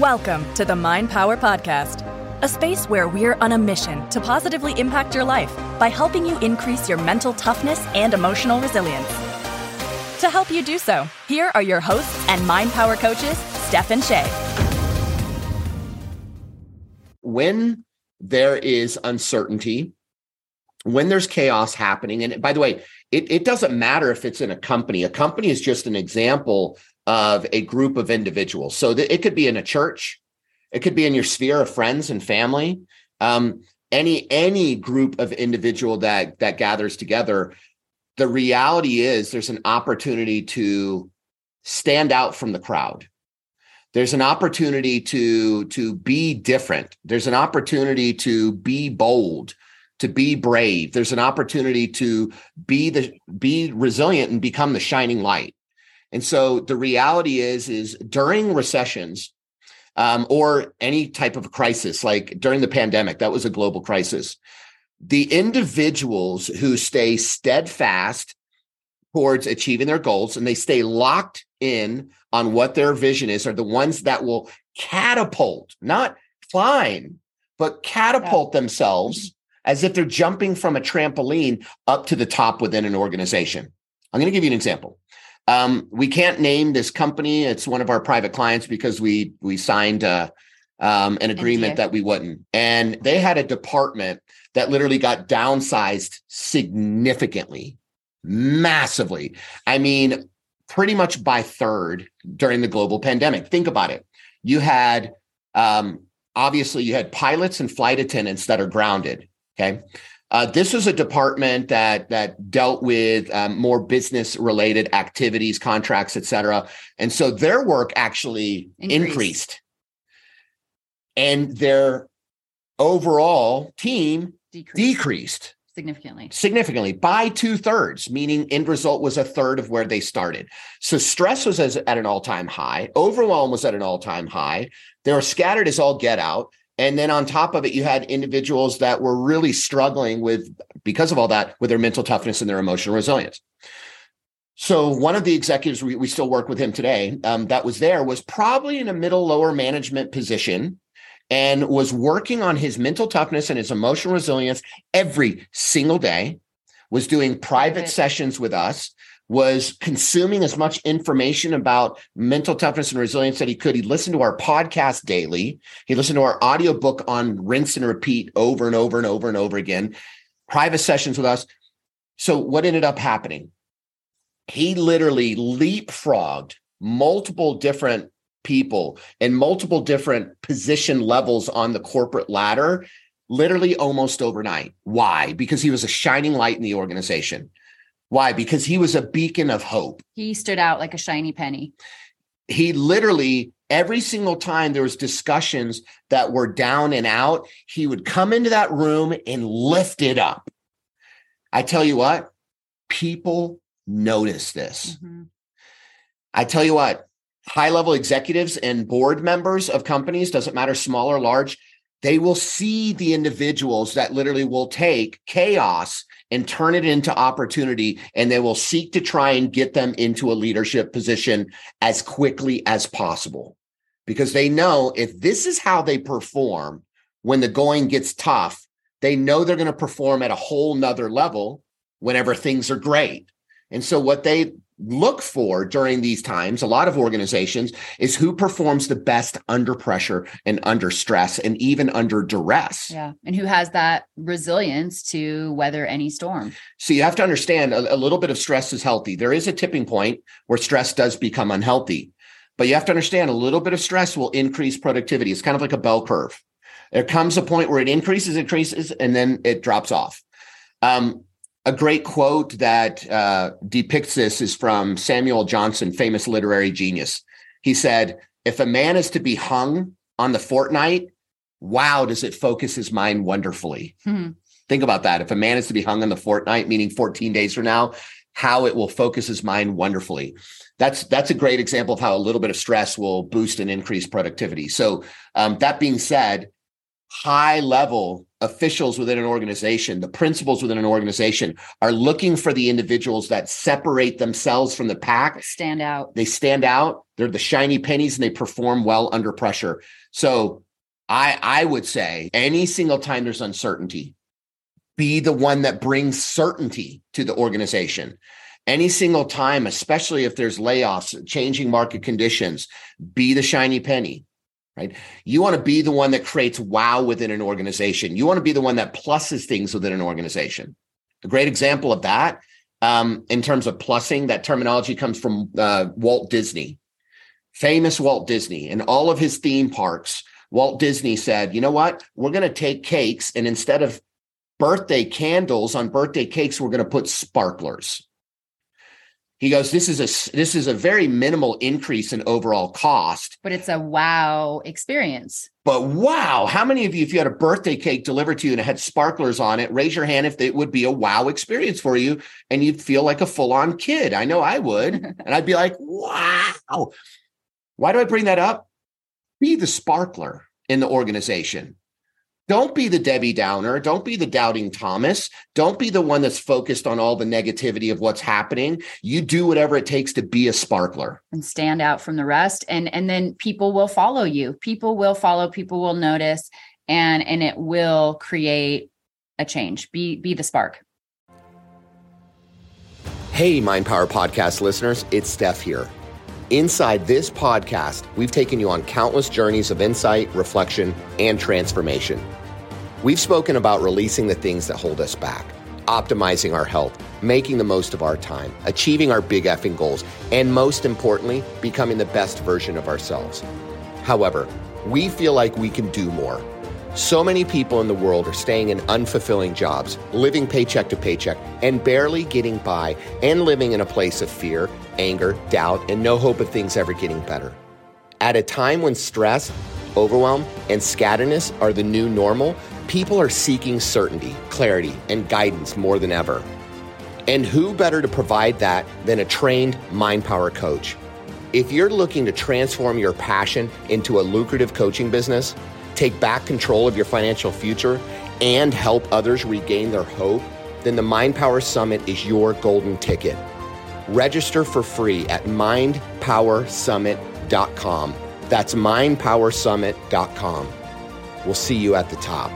Welcome to the Mind Power Podcast, a space where we're on a mission to positively impact your life by helping you increase your mental toughness and emotional resilience. To help you do so, here are your hosts and Mind Power coaches, Steph and Shay. When there is uncertainty, when there's chaos happening, and by the way, it, it doesn't matter if it's in a company. A company is just an example of a group of individuals. So it could be in a church, it could be in your sphere of friends and family. Um, any any group of individual that that gathers together, the reality is there's an opportunity to stand out from the crowd. There's an opportunity to to be different. There's an opportunity to be bold, to be brave. There's an opportunity to be the be resilient and become the shining light. And so the reality is, is during recessions um, or any type of crisis, like during the pandemic, that was a global crisis. The individuals who stay steadfast towards achieving their goals and they stay locked in on what their vision is are the ones that will catapult, not climb, but catapult yeah. themselves as if they're jumping from a trampoline up to the top within an organization. I'm going to give you an example. Um, we can't name this company. It's one of our private clients because we we signed uh, um, an agreement that we wouldn't. And they had a department that literally got downsized significantly, massively. I mean, pretty much by third during the global pandemic. Think about it. You had um, obviously you had pilots and flight attendants that are grounded. Okay. Uh, this was a department that that dealt with um, more business related activities, contracts, et cetera. And so their work actually increased. increased. And their overall team decreased. decreased significantly significantly by two thirds meaning end result was a third of where they started so stress was as, at an all-time high overwhelm was at an all-time high they were scattered as all get out and then on top of it, you had individuals that were really struggling with, because of all that, with their mental toughness and their emotional resilience. So one of the executives we, we still work with him today um, that was there was probably in a middle lower management position and was working on his mental toughness and his emotional resilience every single day was doing private sessions with us was consuming as much information about mental toughness and resilience that he could. He listened to our podcast daily. He listened to our audiobook on rinse and repeat over and over and over and over again, private sessions with us. So, what ended up happening? He literally leapfrogged multiple different people and multiple different position levels on the corporate ladder literally almost overnight. Why? Because he was a shining light in the organization. Why? Because he was a beacon of hope. He stood out like a shiny penny. He literally every single time there was discussions that were down and out, he would come into that room and lift it up. I tell you what, people notice this. Mm-hmm. I tell you what, high level executives and board members of companies, doesn't matter small or large, they will see the individuals that literally will take chaos and turn it into opportunity and they will seek to try and get them into a leadership position as quickly as possible. Because they know if this is how they perform when the going gets tough they know they're going to perform at a whole nother level whenever things are great. And so what they look for during these times, a lot of organizations, is who performs the best under pressure and under stress and even under duress. Yeah. And who has that resilience to weather any storm. So you have to understand a, a little bit of stress is healthy. There is a tipping point where stress does become unhealthy. But you have to understand a little bit of stress will increase productivity. It's kind of like a bell curve. There comes a point where it increases, increases, and then it drops off. Um, a great quote that uh, depicts this is from Samuel Johnson, famous literary genius. He said, If a man is to be hung on the fortnight, wow, does it focus his mind wonderfully. Hmm. Think about that. If a man is to be hung on the fortnight, meaning 14 days from now, how it will focus his mind wonderfully. That's that's a great example of how a little bit of stress will boost and increase productivity. So um, that being said, high level officials within an organization, the principals within an organization are looking for the individuals that separate themselves from the pack. Stand out. They stand out. They're the shiny pennies and they perform well under pressure. So I I would say any single time there's uncertainty, be the one that brings certainty to the organization. Any single time, especially if there's layoffs, changing market conditions, be the shiny penny right? You want to be the one that creates wow within an organization. You want to be the one that pluses things within an organization. A great example of that, um, in terms of plussing, that terminology comes from uh, Walt Disney, famous Walt Disney, and all of his theme parks. Walt Disney said, "You know what? We're going to take cakes, and instead of birthday candles on birthday cakes, we're going to put sparklers." He goes this is a this is a very minimal increase in overall cost. But it's a wow experience. But wow how many of you if you had a birthday cake delivered to you and it had sparklers on it raise your hand if it would be a wow experience for you and you'd feel like a full-on kid. I know i would. And i'd be like wow. Why do i bring that up? Be the sparkler in the organization don't be the Debbie Downer. Don't be the doubting Thomas. Don't be the one that's focused on all the negativity of what's happening. You do whatever it takes to be a sparkler and stand out from the rest. And and then people will follow you. People will follow. People will notice, and and it will create a change. Be be the spark. Hey, Mind Power Podcast listeners, it's Steph here. Inside this podcast, we've taken you on countless journeys of insight, reflection, and transformation. We've spoken about releasing the things that hold us back, optimizing our health, making the most of our time, achieving our big effing goals, and most importantly, becoming the best version of ourselves. However, we feel like we can do more. So many people in the world are staying in unfulfilling jobs, living paycheck to paycheck, and barely getting by, and living in a place of fear anger, doubt, and no hope of things ever getting better. At a time when stress, overwhelm, and scatterness are the new normal, people are seeking certainty, clarity, and guidance more than ever. And who better to provide that than a trained mind power coach? If you're looking to transform your passion into a lucrative coaching business, take back control of your financial future, and help others regain their hope, then the Mind Power Summit is your golden ticket. Register for free at mindpowersummit.com. That's mindpowersummit.com. We'll see you at the top.